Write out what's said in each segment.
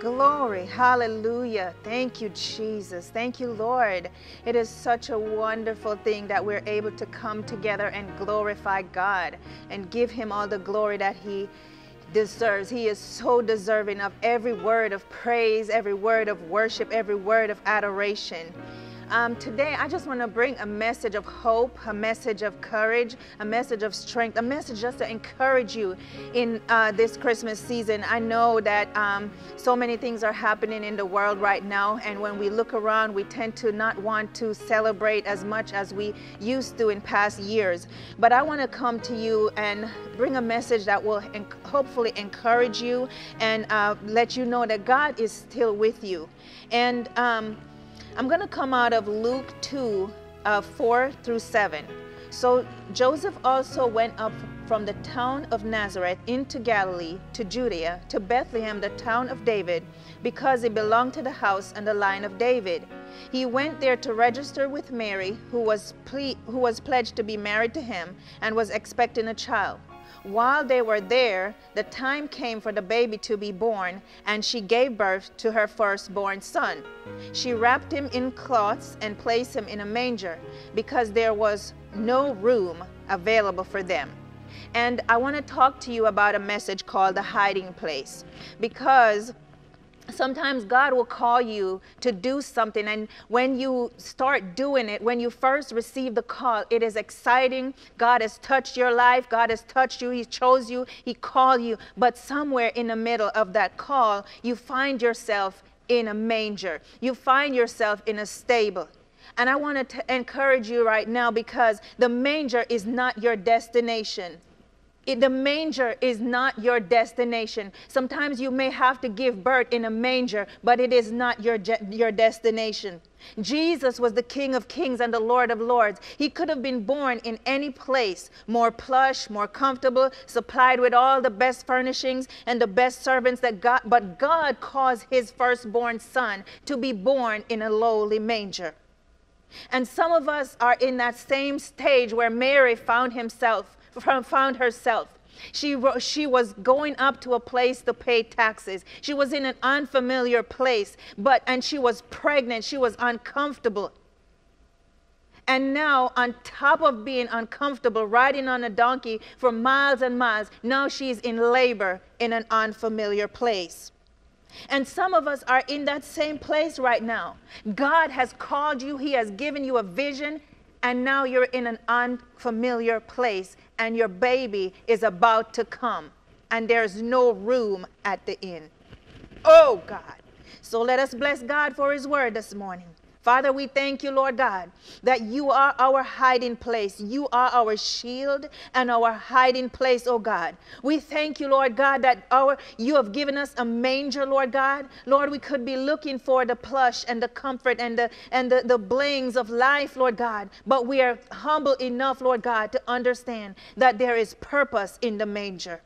Glory. Hallelujah. Thank you, Jesus. Thank you, Lord. It is such a wonderful thing that we're able to come together and glorify God and give Him all the glory that He deserves. He is so deserving of every word of praise, every word of worship, every word of adoration. Um, today, I just want to bring a message of hope, a message of courage, a message of strength, a message just to encourage you in uh, this Christmas season. I know that um, so many things are happening in the world right now, and when we look around, we tend to not want to celebrate as much as we used to in past years. But I want to come to you and bring a message that will en- hopefully encourage you and uh, let you know that God is still with you. And um, I'm going to come out of Luke 2 uh, 4 through 7. So Joseph also went up from the town of Nazareth into Galilee to Judea to Bethlehem, the town of David, because it belonged to the house and the line of David. He went there to register with Mary, who was, ple- who was pledged to be married to him and was expecting a child. While they were there, the time came for the baby to be born, and she gave birth to her firstborn son. She wrapped him in cloths and placed him in a manger because there was no room available for them. And I want to talk to you about a message called the hiding place because sometimes God will call you to do something. And when you start doing it, when you first receive the call, it is exciting. God has touched your life. God has touched you. He chose you. He called you. But somewhere in the middle of that call, you find yourself in a manger. You find yourself in a stable. And I want to encourage you right now because the manger is not your destination. The manger is not your destination. Sometimes you may have to give birth in a manger, but it is not your, your destination. Jesus was the King of Kings and the Lord of Lords. He could have been born in any place, more plush, more comfortable, supplied with all the best furnishings and the best servants that God, but God caused his firstborn son to be born in a lowly manger. And some of us are in that same stage where Mary found himself found herself. She, she was going up to a place to pay taxes. She was in an unfamiliar place, but and she was pregnant. She was uncomfortable. And now, on top of being uncomfortable, riding on a donkey for miles and miles, now she's in labor in an unfamiliar place. And some of us are in that same place right now. God has called you, He has given you a vision, and now you're in an unfamiliar place and your baby is about to come and there's no room at the inn. Oh God. So let us bless God for his word this morning. Father, we thank you, Lord God, that you are our hiding place. You are our shield and our hiding place, oh God. We thank you, Lord God, that our you have given us a manger, Lord God. Lord, we could be looking for the plush and the comfort and the and the, the blings of life, Lord God. But we are humble enough, Lord God, to understand that there is purpose in the manger.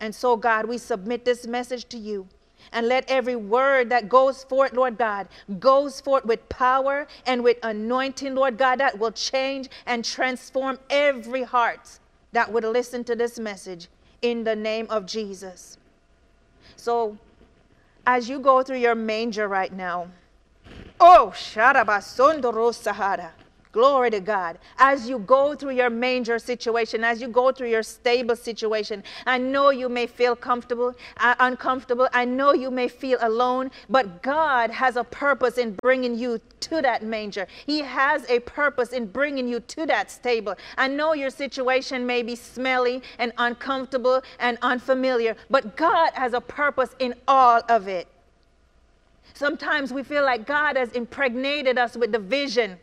And so, God, we submit this message to you. And let every word that goes forth, Lord God, goes forth with power and with anointing, Lord God, that will change and transform every heart that would listen to this message in the name of Jesus. So, as you go through your manger right now, oh, Sharabasundoro Sahara. Glory to God. As you go through your manger situation, as you go through your stable situation, I know you may feel comfortable, uh, uncomfortable. I know you may feel alone, but God has a purpose in bringing you to that manger. He has a purpose in bringing you to that stable. I know your situation may be smelly and uncomfortable and unfamiliar, but God has a purpose in all of it. Sometimes we feel like God has impregnated us with the vision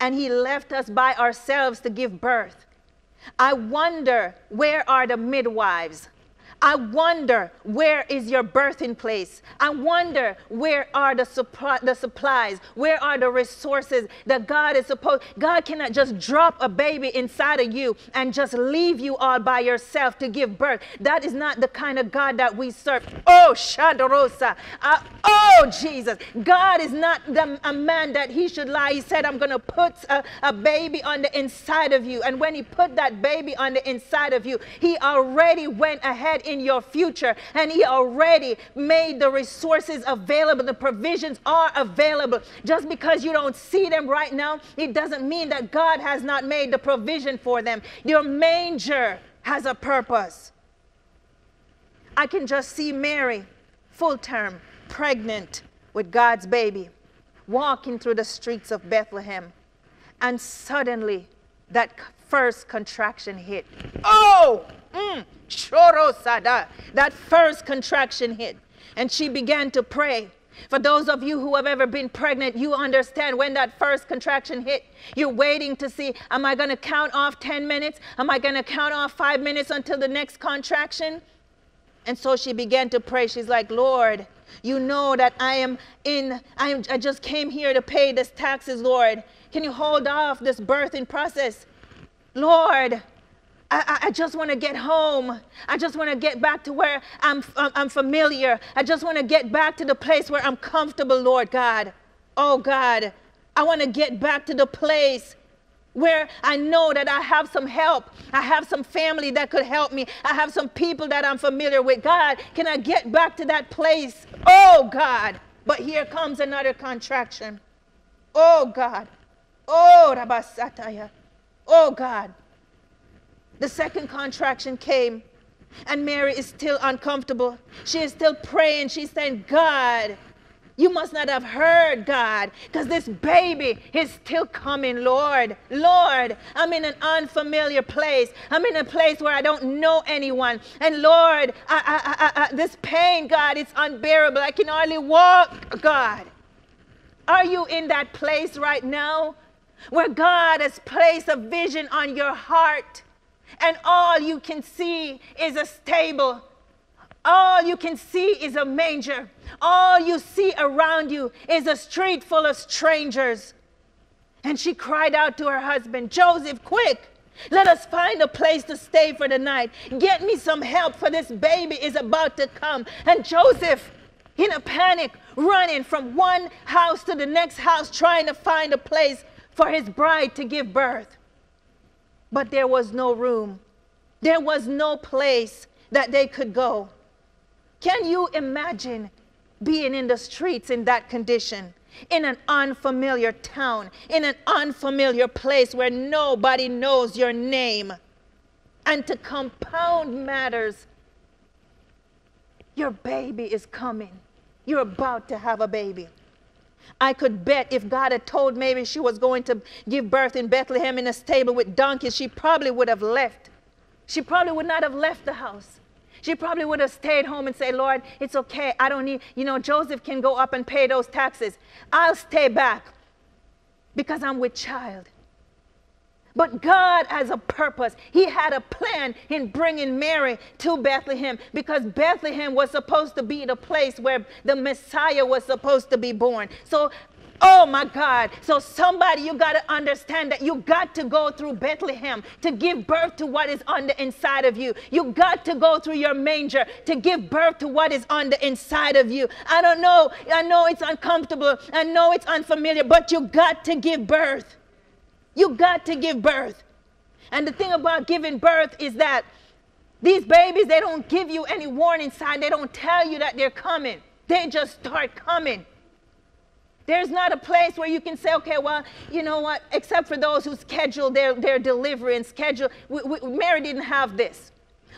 and he left us by ourselves to give birth. I wonder where are the midwives? I wonder where is your birthing place? I wonder where are the, supply, the supplies? Where are the resources that God is supposed? God cannot just drop a baby inside of you and just leave you all by yourself to give birth. That is not the kind of God that we serve. Oh, Shandarosa. Uh, oh, Oh, Jesus. God is not the, a man that he should lie. He said, I'm going to put a, a baby on the inside of you. And when he put that baby on the inside of you, he already went ahead in your future and he already made the resources available. The provisions are available. Just because you don't see them right now, it doesn't mean that God has not made the provision for them. Your manger has a purpose. I can just see Mary, full term, pregnant with God's baby, walking through the streets of Bethlehem. And suddenly, that first contraction hit. Oh, mm, that first contraction hit. And she began to pray. For those of you who have ever been pregnant, you understand when that first contraction hit, you're waiting to see, am I going to count off 10 minutes? Am I going to count off five minutes until the next contraction? And so she began to pray. She's like, Lord, you know that I am in, I, am, I just came here to pay this taxes, Lord. Can you hold off this birthing process? Lord, I, I, just want to get home. I just want to get back to where I'm, I'm familiar. I just want to get back to the place where I'm comfortable, Lord God. Oh God, I want to get back to the place where I know that I have some help. I have some family that could help me. I have some people that I'm familiar with. God, can I get back to that place? Oh God. But here comes another contraction. Oh God. Oh Rabasataya. Oh God. The second contraction came, and Mary is still uncomfortable. She is still praying. She's saying, God, you must not have heard God because this baby is still coming, Lord. Lord, I'm in an unfamiliar place. I'm in a place where I don't know anyone. And Lord, I, I, I, this pain, God, it's unbearable. I can hardly walk, God. Are you in that place right now where God has placed a vision on your heart? and all you can see is a stable. All you can see is a manger. All you see around you is a street full of strangers. And she cried out to her husband, Joseph, quick, let us find a place to stay for the night. Get me some help, for this baby is about to come. And Joseph, in a panic, running from one house to the next house, trying to find a place for his bride to give birth but there was no room. There was no place that they could go. Can you imagine being in the streets in that condition? In an unfamiliar town, in an unfamiliar place where nobody knows your name. And to compound matters, your baby is coming. You're about to have a baby. I could bet if God had told maybe she was going to give birth in Bethlehem in a stable with donkeys, she probably would have left. She probably would not have left the house. She probably would have stayed home and say, Lord, it's okay. I don't need, you know, Joseph can go up and pay those taxes. I'll stay back because I'm with child. But God has a purpose. He had a plan in bringing Mary to Bethlehem because Bethlehem was supposed to be the place where the Messiah was supposed to be born. So Oh my God. So, somebody, you got to understand that you got to go through Bethlehem to give birth to what is on the inside of you. You got to go through your manger to give birth to what is on the inside of you. I don't know. I know it's uncomfortable. I know it's unfamiliar, but you got to give birth. You got to give birth. And the thing about giving birth is that these babies, they don't give you any warning sign. They don't tell you that they're coming. They just start coming. There's not a place where you can say, okay, well, you know what, except for those who schedule their, their delivery and schedule. We, we, Mary didn't have this.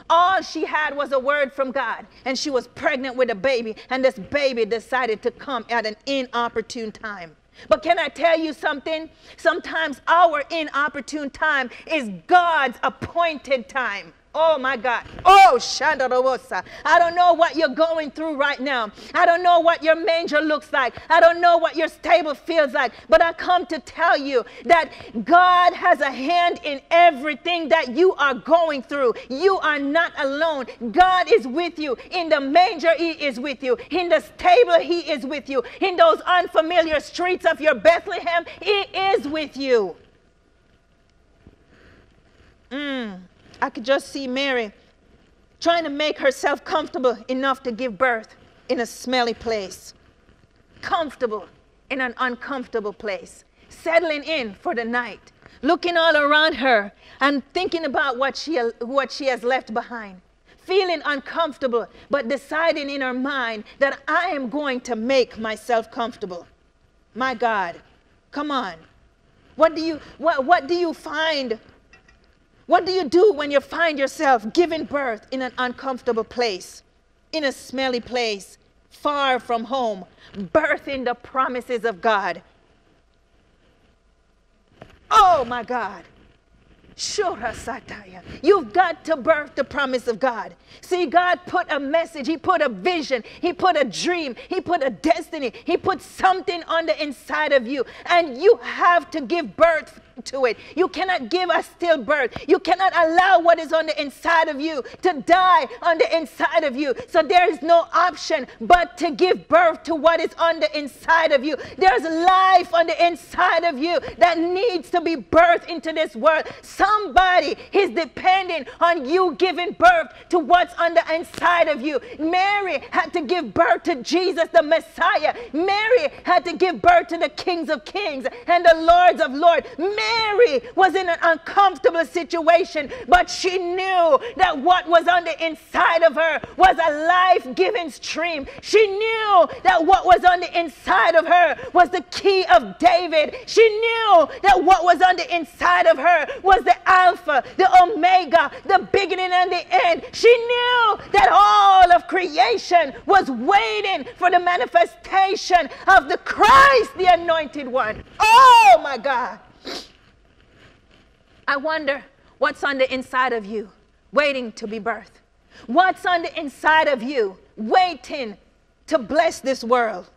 All she had was a word from God, and she was pregnant with a baby, and this baby decided to come at an inopportune time. But can I tell you something? Sometimes our inopportune time is God's appointed time. Oh my God. Oh, Shandarosa. I don't know what you're going through right now. I don't know what your manger looks like. I don't know what your stable feels like. But I come to tell you that God has a hand in everything that you are going through. You are not alone. God is with you. In the manger, He is with you. In the stable, He is with you. In those unfamiliar streets of your Bethlehem, He is with you. Mm. I could just see Mary trying to make herself comfortable enough to give birth in a smelly place. comfortable in an uncomfortable place, settling in for the night, looking all around her and thinking about what she, what she has left behind, feeling uncomfortable, but deciding in her mind that I am going to make myself comfortable. My God, come on. What do you, what, what do you find? What do you do when you find yourself giving birth in an uncomfortable place, in a smelly place, far from home, birthing the promises of God? Oh my God. Shura Sataya. You've got to birth the promise of God. See, God put a message, He put a vision, He put a dream, He put a destiny, He put something on the inside of you, and you have to give birth to it. You cannot give a stillbirth. You cannot allow what is on the inside of you to die on the inside of you. So there is no option but to give birth to what is on the inside of you. There's life on the inside of you that needs to be birthed into this world. Somebody is depending on you giving birth to what's on the inside of you. Mary had to give birth to Jesus, the Messiah. Mary had to give birth to the kings of kings and the lords of lords. Mary Mary was in an uncomfortable situation, but she knew that what was on the inside of her was a life giving stream. She knew that what was on the inside of her was the key of David. She knew that what was on the inside of her was the Alpha, the Omega, the beginning and the end. She knew that all of creation was waiting for the manifestation of the Christ, the anointed one. Oh my God. I wonder what's on the inside of you waiting to be birthed. What's on the inside of you waiting to bless this world?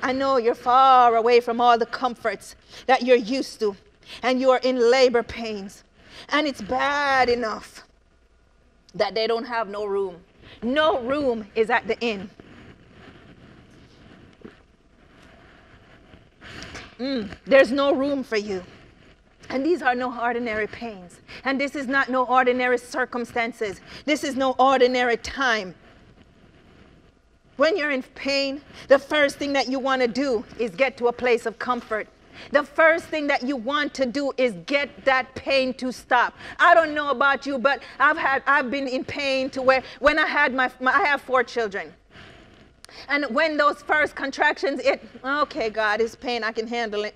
I know you're far away from all the comforts that you're used to, and you are in labor pains, and it's bad enough that they don't have no room. No room is at the inn. Mm, there's no room for you. And these are no ordinary pains. And this is not no ordinary circumstances. This is no ordinary time. When you're in pain, the first thing that you want to do is get to a place of comfort. The first thing that you want to do is get that pain to stop. I don't know about you, but I've had I've been in pain to where when I had my, my I have four children. And when those first contractions, it okay, God, it's pain, I can handle it.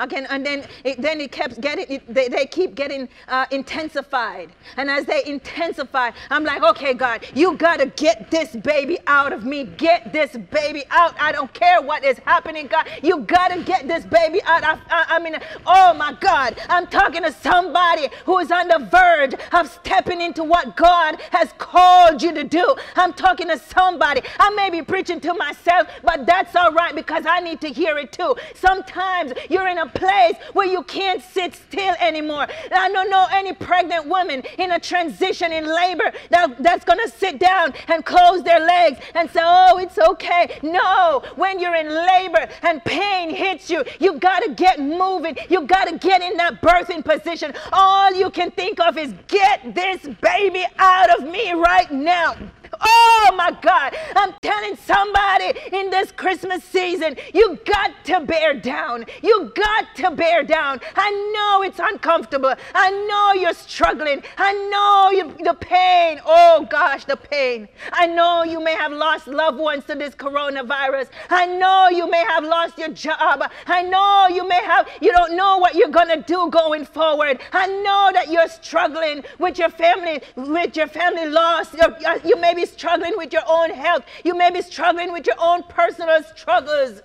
Okay, and then it, then it kept getting, it, they, they keep getting uh, intensified. And as they intensify, I'm like, okay, God, you got to get this baby out of me. Get this baby out. I don't care what is happening, God. You got to get this baby out. I, I, I mean, oh my God, I'm talking to somebody who is on the verge of stepping into what God has called you to do. I'm talking to somebody. I may be preaching to myself, but that's all right because I need to hear it too. Sometimes you're in in a place where you can't sit still anymore. I don't know any pregnant woman in a transition in labor that, that's going to sit down and close their legs and say, oh, it's okay. No, when you're in labor and pain hits you, you got to get moving. You got to get in that birthing position. All you can think of is get this baby out of me right now. Oh my God. I'm telling somebody in this Christmas season, you got to bear down. You got to bear down. I know it's uncomfortable. I know you're struggling. I know you, the pain. Oh gosh, the pain. I know you may have lost loved ones to this coronavirus. I know you may have lost your job. I know you may have, you don't know what you're going to do going forward. I know that you're struggling with your family, with your family loss. Uh, you may be struggling with your own health. You may be struggling with your own personal struggles.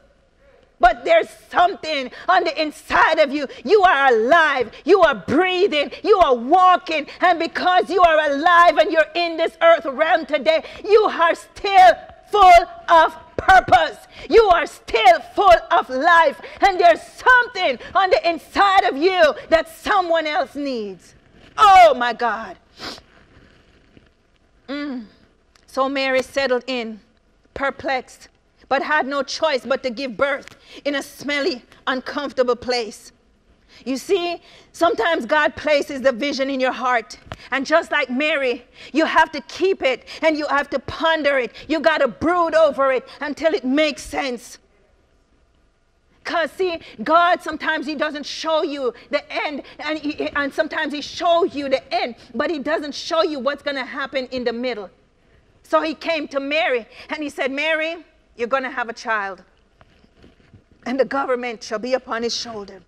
But there's something on the inside of you. You are alive. You are breathing. You are walking. And because you are alive and you're in this earth realm today, you are still full of purpose. You are still full of life. And there's something on the inside of you that someone else needs. Oh my God. Mm. So Mary settled in, perplexed, but had no choice but to give birth in a smelly, uncomfortable place. You see, sometimes God places the vision in your heart. And just like Mary, you have to keep it and you have to ponder it. You got to brood over it until it makes sense. Because, see, God sometimes He doesn't show you the end, and, he, and sometimes He shows you the end, but He doesn't show you what's going to happen in the middle. So He came to Mary and He said, Mary, you're going to have a child, and the government shall be upon His shoulder.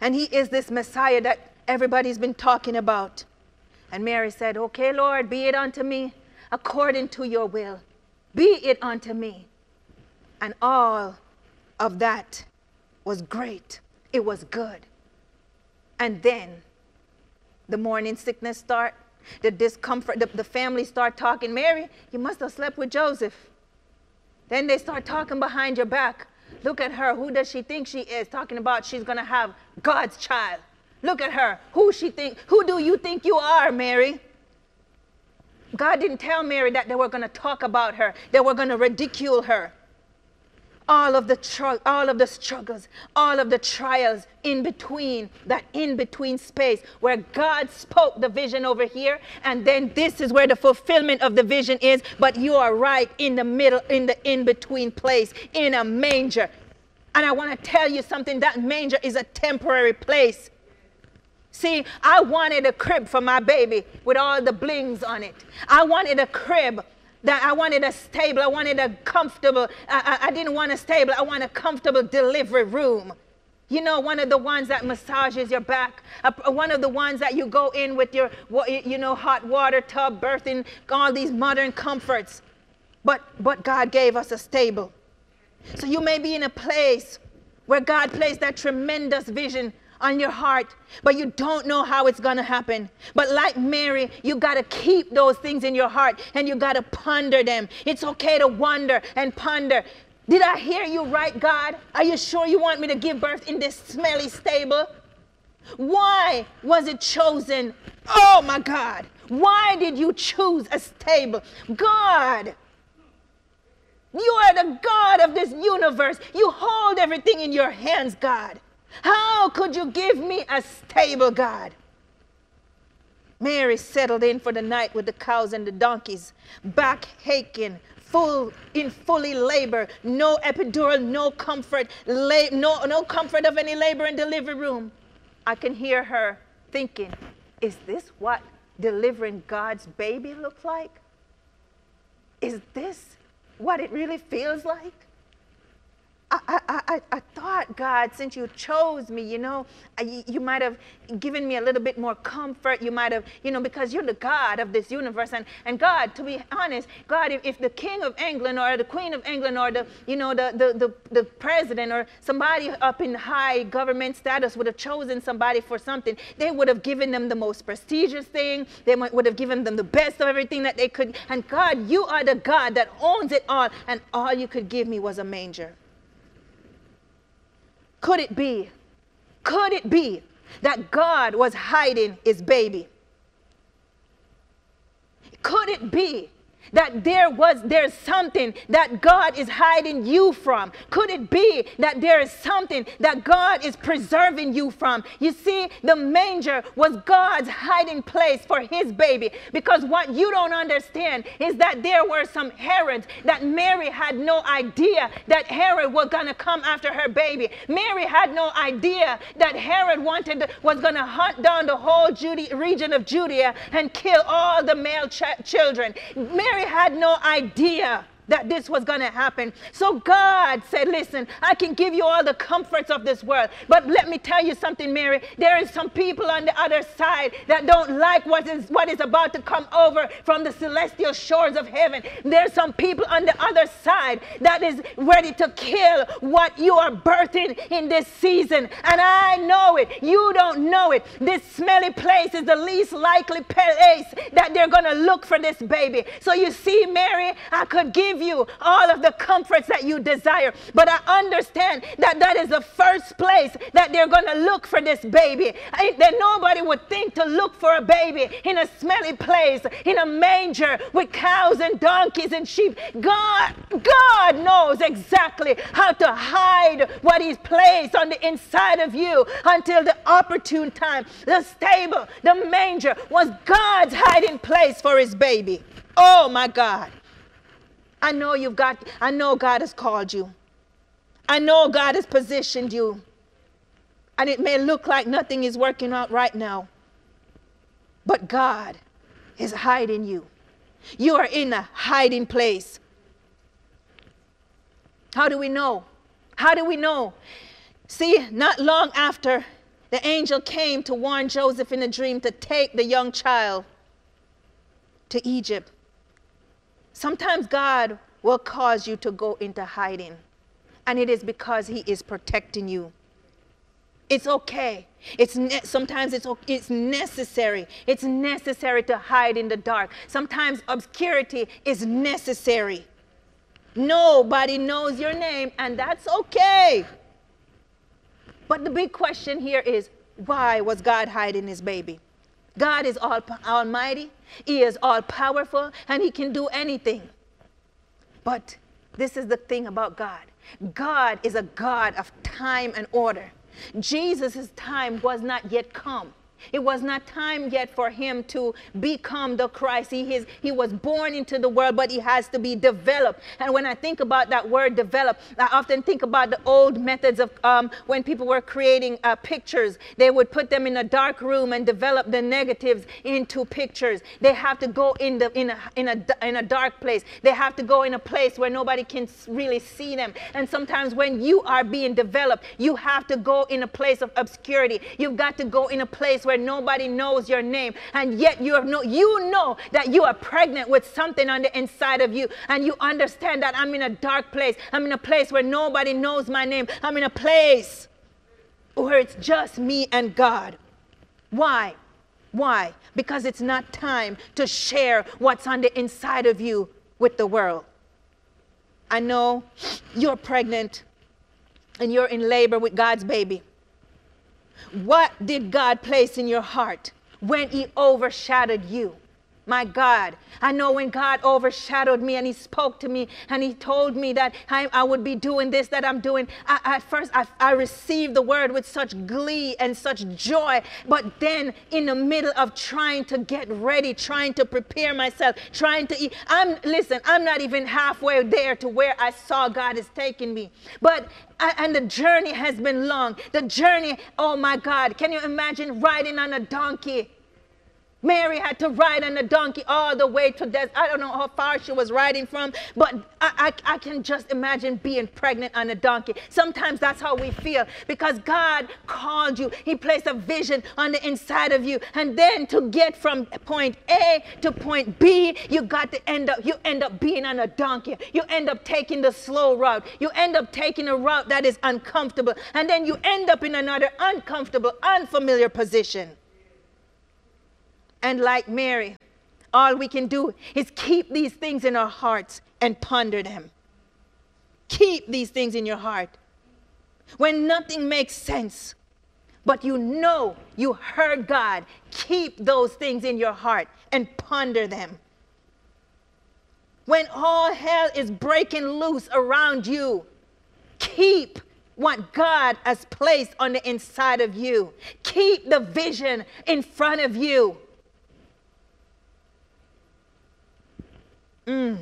And he is this Messiah that everybody's been talking about. And Mary said, Okay, Lord, be it unto me according to your will. Be it unto me. And all of that was great. It was good. And then the morning sickness start, the discomfort, the, the family start talking, Mary, you must have slept with Joseph. Then they start talking behind your back. Look at her. Who does she think she is? Talking about she's going to have God's child. Look at her. Who she think? Who do you think you are, Mary? God didn't tell Mary that they were going to talk about her. They were going to ridicule her all of the all of the struggles, all of the trials in between, that in between space where God spoke the vision over here, and then this is where the fulfillment of the vision is, but you are right in the middle, in the in between place, in a manger. And I want to tell you something that manger is a temporary place. See, I wanted a crib for my baby with all the blings on it. I wanted a crib that I wanted a stable, I wanted a comfortable, I, I, I didn't want a stable, I want a comfortable delivery room. You know, one of the ones that massages your back, one of the ones that you go in with your, you know, hot water tub, birthing, all these modern comforts. But, but God gave us a stable. So you may be in a place where God placed that tremendous vision on your heart, but you don't know how it's going to happen. But like Mary, you got to keep those things in your heart and you got to ponder them. It's okay to wonder and ponder. Did I hear you right, God? Are you sure you want me to give birth in this smelly stable? Why was it chosen? Oh my God. Why did you choose a stable? God. You are the God of this universe. You hold everything in your hands, God. How could you give me a stable God? Mary settled in for the night with the cows and the donkeys, back aching, full in fully labor, no epidural, no comfort, no, no comfort of any labor in delivery room. I can hear her thinking, is this what delivering God's baby looks like? Is this what it really feels like? I, I, I, thought, God, since you chose me, you know, you, might have given me a little bit more comfort. You might have, you know, because you're the God of this universe. And, and God, to be honest, God, if, if the King of England or the Queen of England or the, you know, the, the, the, the president or somebody up in high government status would have chosen somebody for something, they would have given them the most prestigious thing. They might, would have given them the best of everything that they could. And God, you are the God that owns it all. And all you could give me was a manger. Could it be? Could it be that God was hiding his baby? Could it be that there was there's something that God is hiding you from? Could it be that there is something that God is preserving you from? You see, the manger was God's hiding place for his baby because what you don't understand is that there were some Herods that Mary had no idea that Herod was going to come after her baby. Mary had no idea that Herod wanted was going to hunt down the whole Judea, region of Judea and kill all the male ch- children. Mary had no idea that this was going to happen. So God said, Listen, I can give you all the comforts of this world. But let me tell you something, Mary. There is some people on the other side that don't like what is, what is about to come over from the celestial shores of heaven. There's some people on the other side that is ready to kill what you are birthing in this season. And I know it. You don't know it. This smelly place is the least likely place that they're going to look for this baby. So you see, Mary, I could give give you all of the comforts that you desire. But I understand that that is the first place that they're going to look for this baby. I, that nobody would think to look for a baby in a smelly place, in a manger with cows and donkeys and sheep. God, God knows exactly how to hide what He's placed on the inside of you until the opportune time. The stable, the manger was God's hiding place for His baby. Oh my God. I know you've got, I know God has called you. I know God has positioned you. And it may look like nothing is working out right now. But God is hiding you. You are in a hiding place. How do we know? How do we know? See, not long after the angel came to warn Joseph in a dream to take the young child to Egypt. Sometimes God will cause you to go into hiding, and it is because He is protecting you. It's okay. It's ne- sometimes it's it's necessary. It's necessary to hide in the dark. Sometimes obscurity is necessary. Nobody knows your name, and that's okay. But the big question here is why was God hiding his baby? God is all almighty, he is all powerful, and he can do anything. But this is the thing about God. God is a God of time and order. Jesus' time was not yet come. It was not time yet for him to become the Christ. He, is, he was born into the world, but he has to be developed. And when I think about that word develop, I often think about the old methods of um, when people were creating uh, pictures. They would put them in a dark room and develop the negatives into pictures. They have to go in, the, in, a, in, a, in a dark place. They have to go in a place where nobody can really see them. And sometimes when you are being developed, you have to go in a place of obscurity. You've got to go in a place where nobody knows your name. And yet you, have no, you know that you are pregnant with something on the inside of you. And you understand that I'm in a dark place. I'm in a place where nobody knows my name. I'm in a place where it's just me and God. Why? Why? Because it's not time to share what's on the inside of you with the world. I know you're pregnant and you're in labor with God's baby. What did God place in your heart when He overshadowed you? My God, I know when God overshadowed me and He spoke to me and He told me that I, I would be doing this, that I'm doing. I, at first, I, I received the word with such glee and such joy. But then, in the middle of trying to get ready, trying to prepare myself, trying to eat, I'm, listen, I'm not even halfway there to where I saw God is taking me. But and the journey has been long. The journey, oh my God, can you imagine riding on a donkey? Mary had to ride on a donkey all the way to death. I don't know how far she was riding from, but I, I, I, can just imagine being pregnant on a donkey. Sometimes that's how we feel because God called you. He placed a vision on the inside of you. And then to get from point A to point B, you got to end up, you end up being on a donkey. You end up taking the slow route. You end up taking a route that is uncomfortable. And then you end up in another uncomfortable, unfamiliar position. And like Mary, all we can do is keep these things in our hearts and ponder them. Keep these things in your heart. When nothing makes sense, but you know you heard God, keep those things in your heart and ponder them. When all hell is breaking loose around you, keep what God has placed on the inside of you. Keep the vision in front of you. Mm.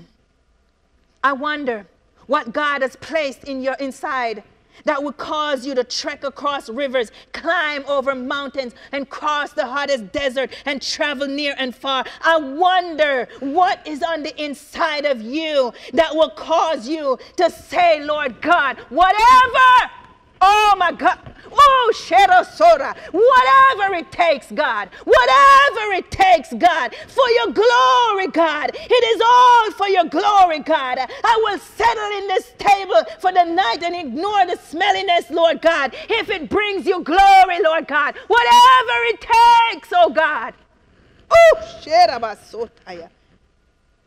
I wonder what God has placed in your inside that would cause you to trek across rivers, climb over mountains, and cross the hottest desert and travel near and far. I wonder what is on the inside of you that will cause you to say, Lord God, whatever Oh my God. Oh, Sora. Whatever it takes, God. Whatever it takes, God. For your glory, God. It is all for your glory, God. I will settle in this table for the night and ignore the smelliness, Lord God. If it brings you glory, Lord God. Whatever it takes, oh God. Oh,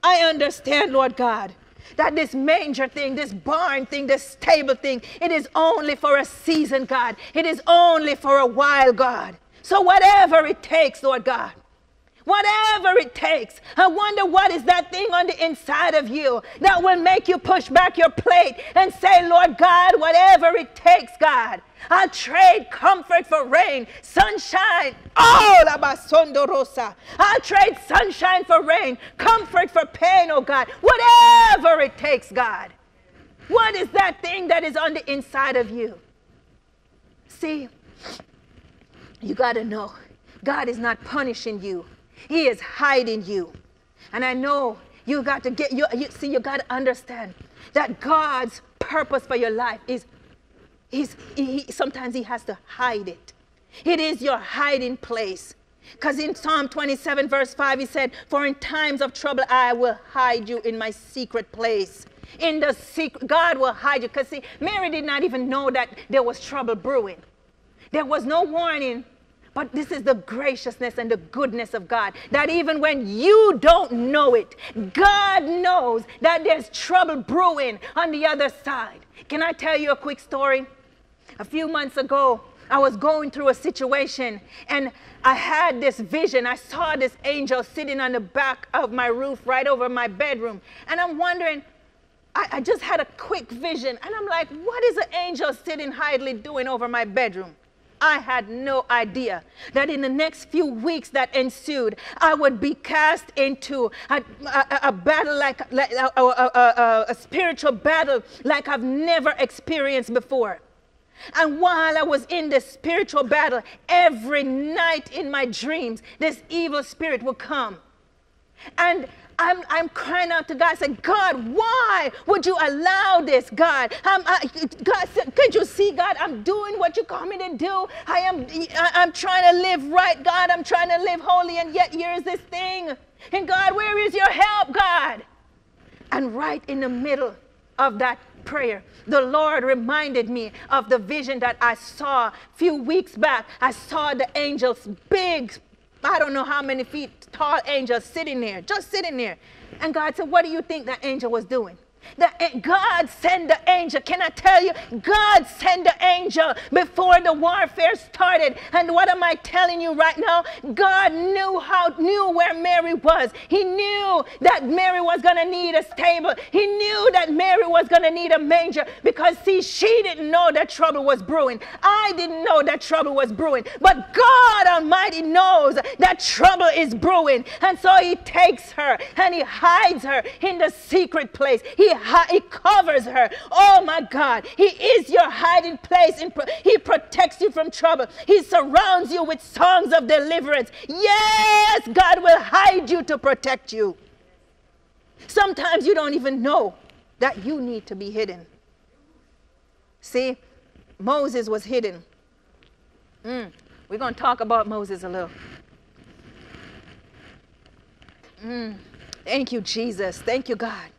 I understand, Lord God that this manger thing, this barn thing, this stable thing, it is only for a season, God. It is only for a while, God. So whatever it takes, Lord God, Whatever it takes. I wonder what is that thing on the inside of you that will make you push back your plate and say, Lord God, whatever it takes, God. I'll trade comfort for rain, sunshine. Oh, rosa. I'll trade sunshine for rain, comfort for pain, oh God. Whatever it takes, God. What is that thing that is on the inside of you? See, you got to know God is not punishing you. He is hiding you. And I know you got to get you, you see you got to understand that God's purpose for your life is he's, he, sometimes he has to hide it. It is your hiding place. Because in Psalm 27, verse 5, he said, For in times of trouble I will hide you in my secret place. In the secret, God will hide you. Because see, Mary did not even know that there was trouble brewing. There was no warning but this is the graciousness and the goodness of God. That even when you don't know it, God knows that there's trouble brewing on the other side. Can I tell you a quick story? A few months ago, I was going through a situation and I had this vision. I saw this angel sitting on the back of my roof right over my bedroom. And I'm wondering, I, I just had a quick vision. And I'm like, what is an angel sitting idly doing over my bedroom? I had no idea that in the next few weeks that ensued, I would be cast into a, a, a battle like, like a, a, a spiritual battle like I've never experienced before. And while I was in this spiritual battle, every night in my dreams, this evil spirit would come. And I'm, I'm crying out to God, saying, God, why would you allow this, God? Um, uh, I'm, I, God, could you see, God, I'm doing what you call me to do. I am, I'm trying to live right, God. I'm trying to live holy, and yet here's this thing. And God, where is your help, God? And right in the middle of that prayer, the Lord reminded me of the vision that I saw a few weeks back. I saw the angels, big, I don't know how many feet tall angel sitting there, just sitting there. And God said, What do you think that angel was doing? That eh, God sent the angel. Can I tell you? God sent the angel before the warfare started. And what am I telling you right now? God knew how knew where Mary was. He knew that Mary was gonna need a stable. He knew that Mary was gonna need a manger because see, she didn't know that trouble was brewing. I didn't know that trouble was brewing. But God Almighty knows that trouble is brewing. And so he takes her and he hides her in the secret place. He he covers her. Oh my God. He is your hiding place. Pro- he protects you from trouble. He surrounds you with songs of deliverance. Yes, God will hide you to protect you. Sometimes you don't even know that you need to be hidden. See, Moses was hidden. Mm, we're going to talk about Moses a little. Mm, thank you, Jesus. Thank you, God.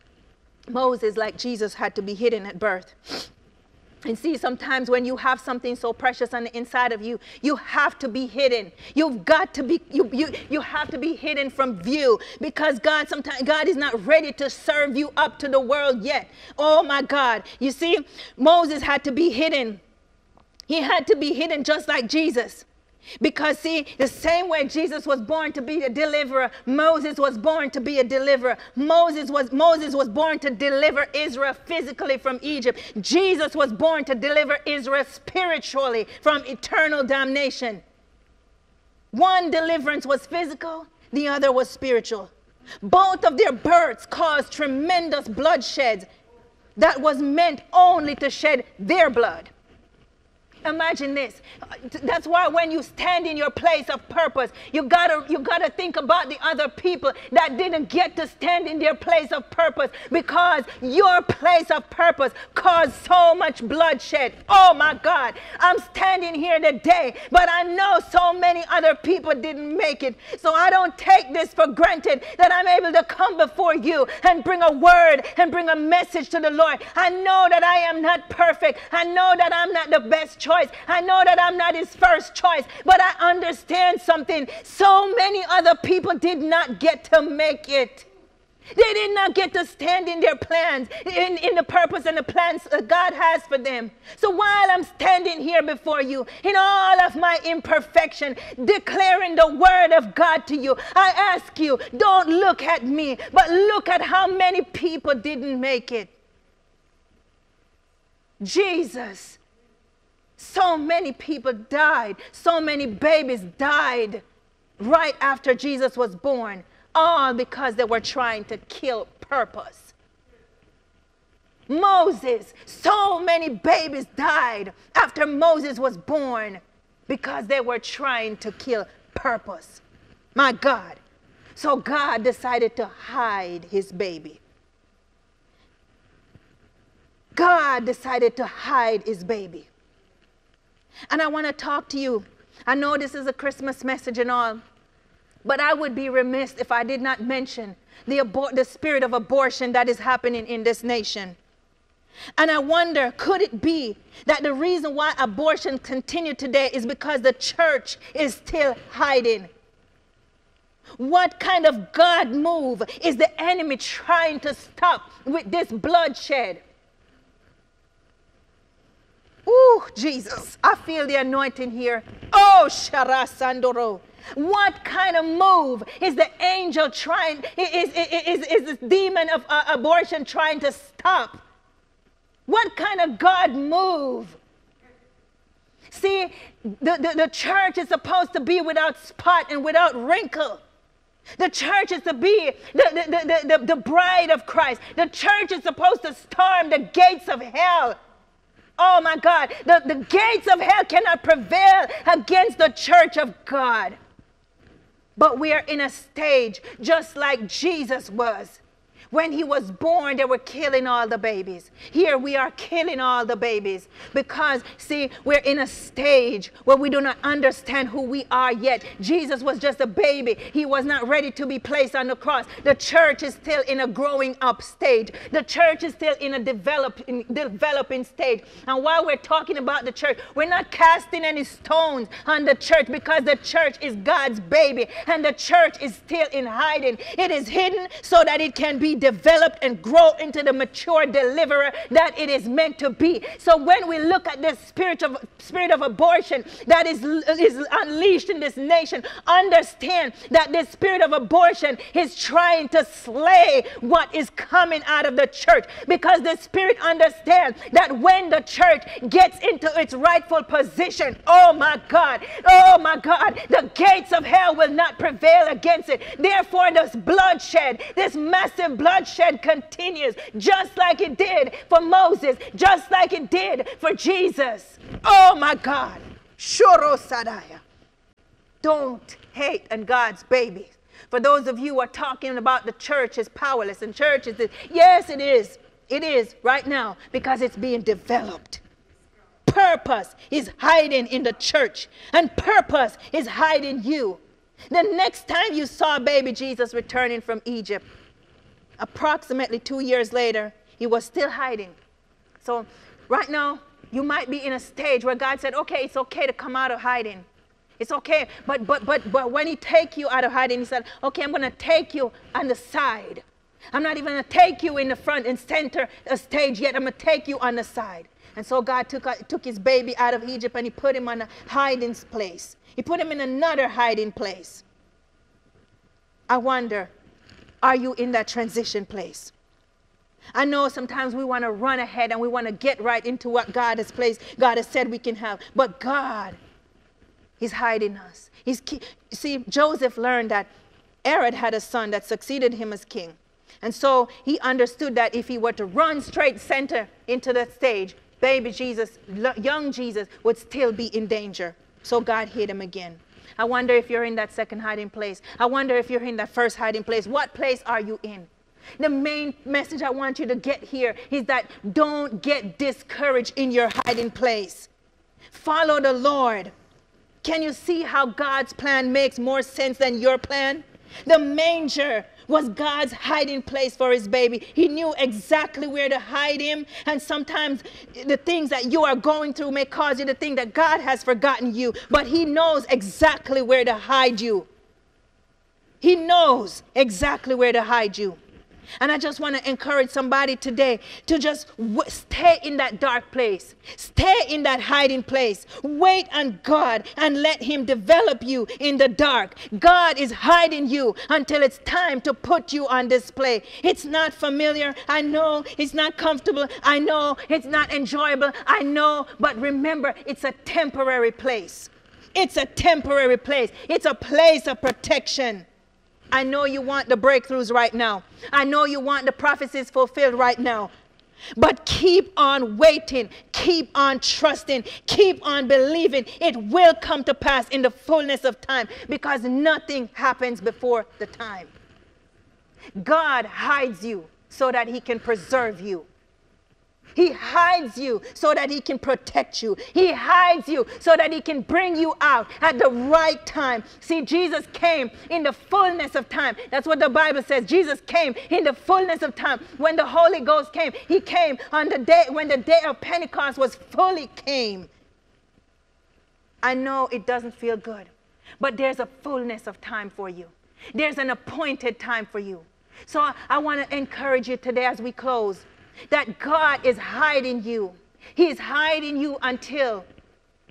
Moses, like Jesus, had to be hidden at birth. And see, sometimes when you have something so precious on the inside of you, you have to be hidden. You've got to be, you, you, you have to be hidden from view because God sometimes, God is not ready to serve you up to the world yet. Oh my God. You see, Moses had to be hidden. He had to be hidden just like Jesus. Because, see, the same way Jesus was born to be a deliverer, Moses was born to be a deliverer. Moses was, Moses was born to deliver Israel physically from Egypt. Jesus was born to deliver Israel spiritually from eternal damnation. One deliverance was physical, the other was spiritual. Both of their births caused tremendous bloodshed that was meant only to shed their blood. Imagine this. That's why when you stand in your place of purpose, you gotta you gotta think about the other people that didn't get to stand in their place of purpose because your place of purpose caused so much bloodshed. Oh my God. I'm standing here today, but I know so many other people didn't make it. So I don't take this for granted that I'm able to come before you and bring a word and bring a message to the Lord. I know that I am not perfect. I know that I'm not the best choice choice. I know that I'm not his first choice, but I understand something. So many other people did not get to make it. They did not get to stand in their plans, in, in the purpose and the plans God has for them. So while I'm standing here before you, in all of my imperfection, declaring the word of God to you, I ask you, don't look at me, but look at how many people didn't make it. Jesus, so many people died, so many babies died right after Jesus was born all because they were trying to kill purpose. Moses, so many babies died after Moses was born because they were trying to kill purpose. My God. So God decided to hide his baby. God decided to hide his baby. And I want to talk to you. I know this is a Christmas message and all, but I would be remiss if I did not mention the, abor- the spirit of abortion that is happening in this nation. And I wonder, could it be that the reason why abortion continued today is because the church is still hiding? What kind of God move is the enemy trying to stop with this bloodshed? Ooh, Jesus, I feel the anointing here. Oh, Shara Sandoro. What kind of move is the angel trying, is, is, is, is this demon of uh, abortion trying to stop? What kind of God move? See, the, the, the church is supposed to be without spot and without wrinkle. The church is to be the, the, the, the, the bride of Christ. The church is supposed to storm the gates of hell. Oh my God, the, the gates of hell cannot prevail against the church of God. But we are in a stage just like Jesus was. When he was born, they were killing all the babies. Here we are killing all the babies because, see, we're in a stage where we do not understand who we are yet. Jesus was just a baby, he was not ready to be placed on the cross. The church is still in a growing up stage, the church is still in a developing, developing stage. And while we're talking about the church, we're not casting any stones on the church because the church is God's baby and the church is still in hiding. It is hidden so that it can be developed and grow into the mature deliverer that it is meant to be. So when we look at this spirit of spirit of abortion that is, is unleashed in this nation, understand that this spirit of abortion is trying to slay what is coming out of the church because the spirit understands that when the church gets into its rightful position, oh my God, oh my God, the gates of hell will not prevail against it. Therefore, this bloodshed, this massive bloodshed bloodshed continues just like it did for Moses, just like it did for Jesus. Oh my God. Shoro Sadaya. Don't hate on God's babies. For those of you who are talking about the church is powerless and church is, yes, it is. It is right now because it's being developed. Purpose is hiding in the church, and purpose is hiding you. The next time you saw baby Jesus returning from Egypt, approximately two years later, he was still hiding. So, right now, you might be in a stage where God said, okay, it's okay to come out of hiding. It's okay. But, but, but, but when he take you out of hiding, he said, okay, I'm to take you on the side. I'm not even to take you in the front and center stage yet. I'm to take you on the side. And so God took, uh, took his baby out of Egypt and he put him on a hiding place. He put him in another hiding place. I wonder are you in that transition place? I know sometimes we want to run ahead and we want to get right into what God has placed, God has said we can have. But God, He's hiding us. He's see, Joseph learned that Herod had a son that succeeded him as king. And so he understood that if he were to run straight center into the stage, baby Jesus, young Jesus, would still be in danger. So God hid him again. I wonder if you're in that second hiding place. I wonder if you're in that first hiding place. What place are you in? The main message I want you to get here is that don't get discouraged in your hiding place. Follow the Lord. Can you see how God's plan makes more sense than your plan? The manger was God's hiding place for his baby. He knew exactly where to hide him. And sometimes the things that you are going through may cause you to think that God has forgotten you, but he knows exactly where to hide you. He knows exactly where to hide you. And I just want to encourage somebody today to just stay in that dark place, stay in that hiding place. Wait on God and let Him develop you in the dark. God is hiding you until it's time to put you on display. It's not familiar. I know it's not comfortable. I know it's not enjoyable. I know. But remember, it's a temporary place. It's a temporary place, it's a place of protection. I know you want the breakthroughs right now. I know you want the prophecies fulfilled right now. But keep on waiting, keep on trusting, keep on believing. It will come to pass in the fullness of time because nothing happens before the time. God hides you so that He can preserve you. He hides you so that He can protect you. He hides you so that He can bring you out at the right time. See, Jesus came in the fullness of time. That's what the Bible says. Jesus came in the fullness of time. When the Holy Ghost came, He came on the day when the day of Pentecost was fully came. I know it doesn't feel good, but there's a fullness of time for you. There's an appointed time for you. So I, I want to encourage you today as we close that God is hiding you. He's hiding you until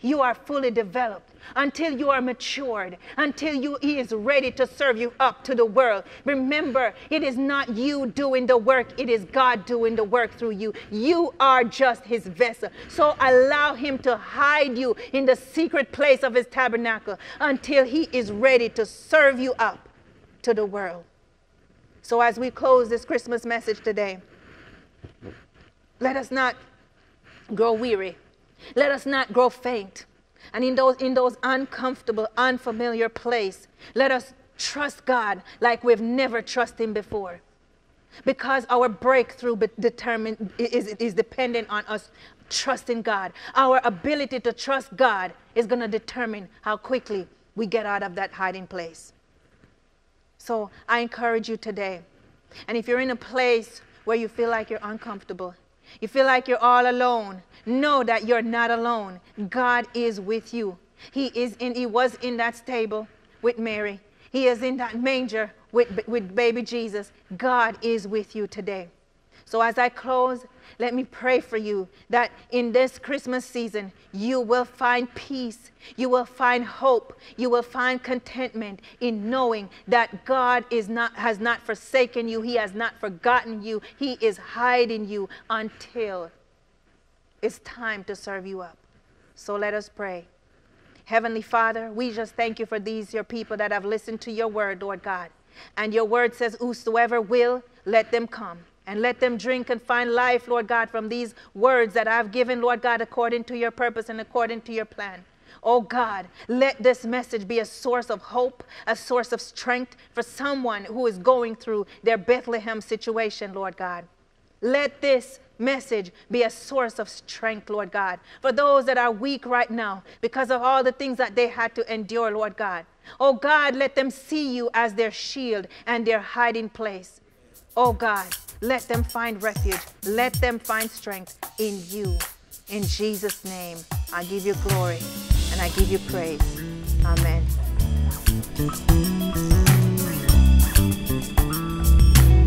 you are fully developed, until you are matured, until you, He is ready to serve you up to the world. Remember, it is not you doing the work, it is God doing the work through you. You are just His vessel. So allow Him to hide you in the secret place of His tabernacle until He is ready to serve you up to the world. So, as we close this Christmas message today, let us not grow weary. Let us not grow faint. And in those, in those uncomfortable, unfamiliar place, let us trust God like we've never trusted Him before. Because our breakthrough determined, is, is dependent on us trusting God. Our ability to trust God is going to determine how quickly we get out of that hiding place. So I encourage you today. And if you're in a place where you feel like you're uncomfortable, you feel like you're all alone, know that you're not alone. God is with you. He is in he was in that stable with Mary. He is in that manger with, with baby Jesus. God is with you today. So as I close, let me pray for you that in this Christmas season, you will find peace, you will find hope, you will find contentment in knowing that God is not, has not forsaken you, He has not forgotten you, He is hiding you until it's time to serve you up. So let us pray. Heavenly Father, we just thank you for these, your people that have listened to your word, Lord God. And your word says, Whosoever will, let them come and let them drink and find life, Lord God, from these words that I've given, Lord God, according to your purpose and according to your plan. Oh God, let this message be a source of hope, a source of strength for someone who is going through their Bethlehem situation, Lord God. Let this message be a source of strength, Lord God, for those that are weak right now because of all the things that they had to endure, Lord God. Oh God, let them see you as their shield and their hiding place. Oh God, let them find refuge. Let them find strength in you. In Jesus' name, I give you glory and I give you praise. Amen.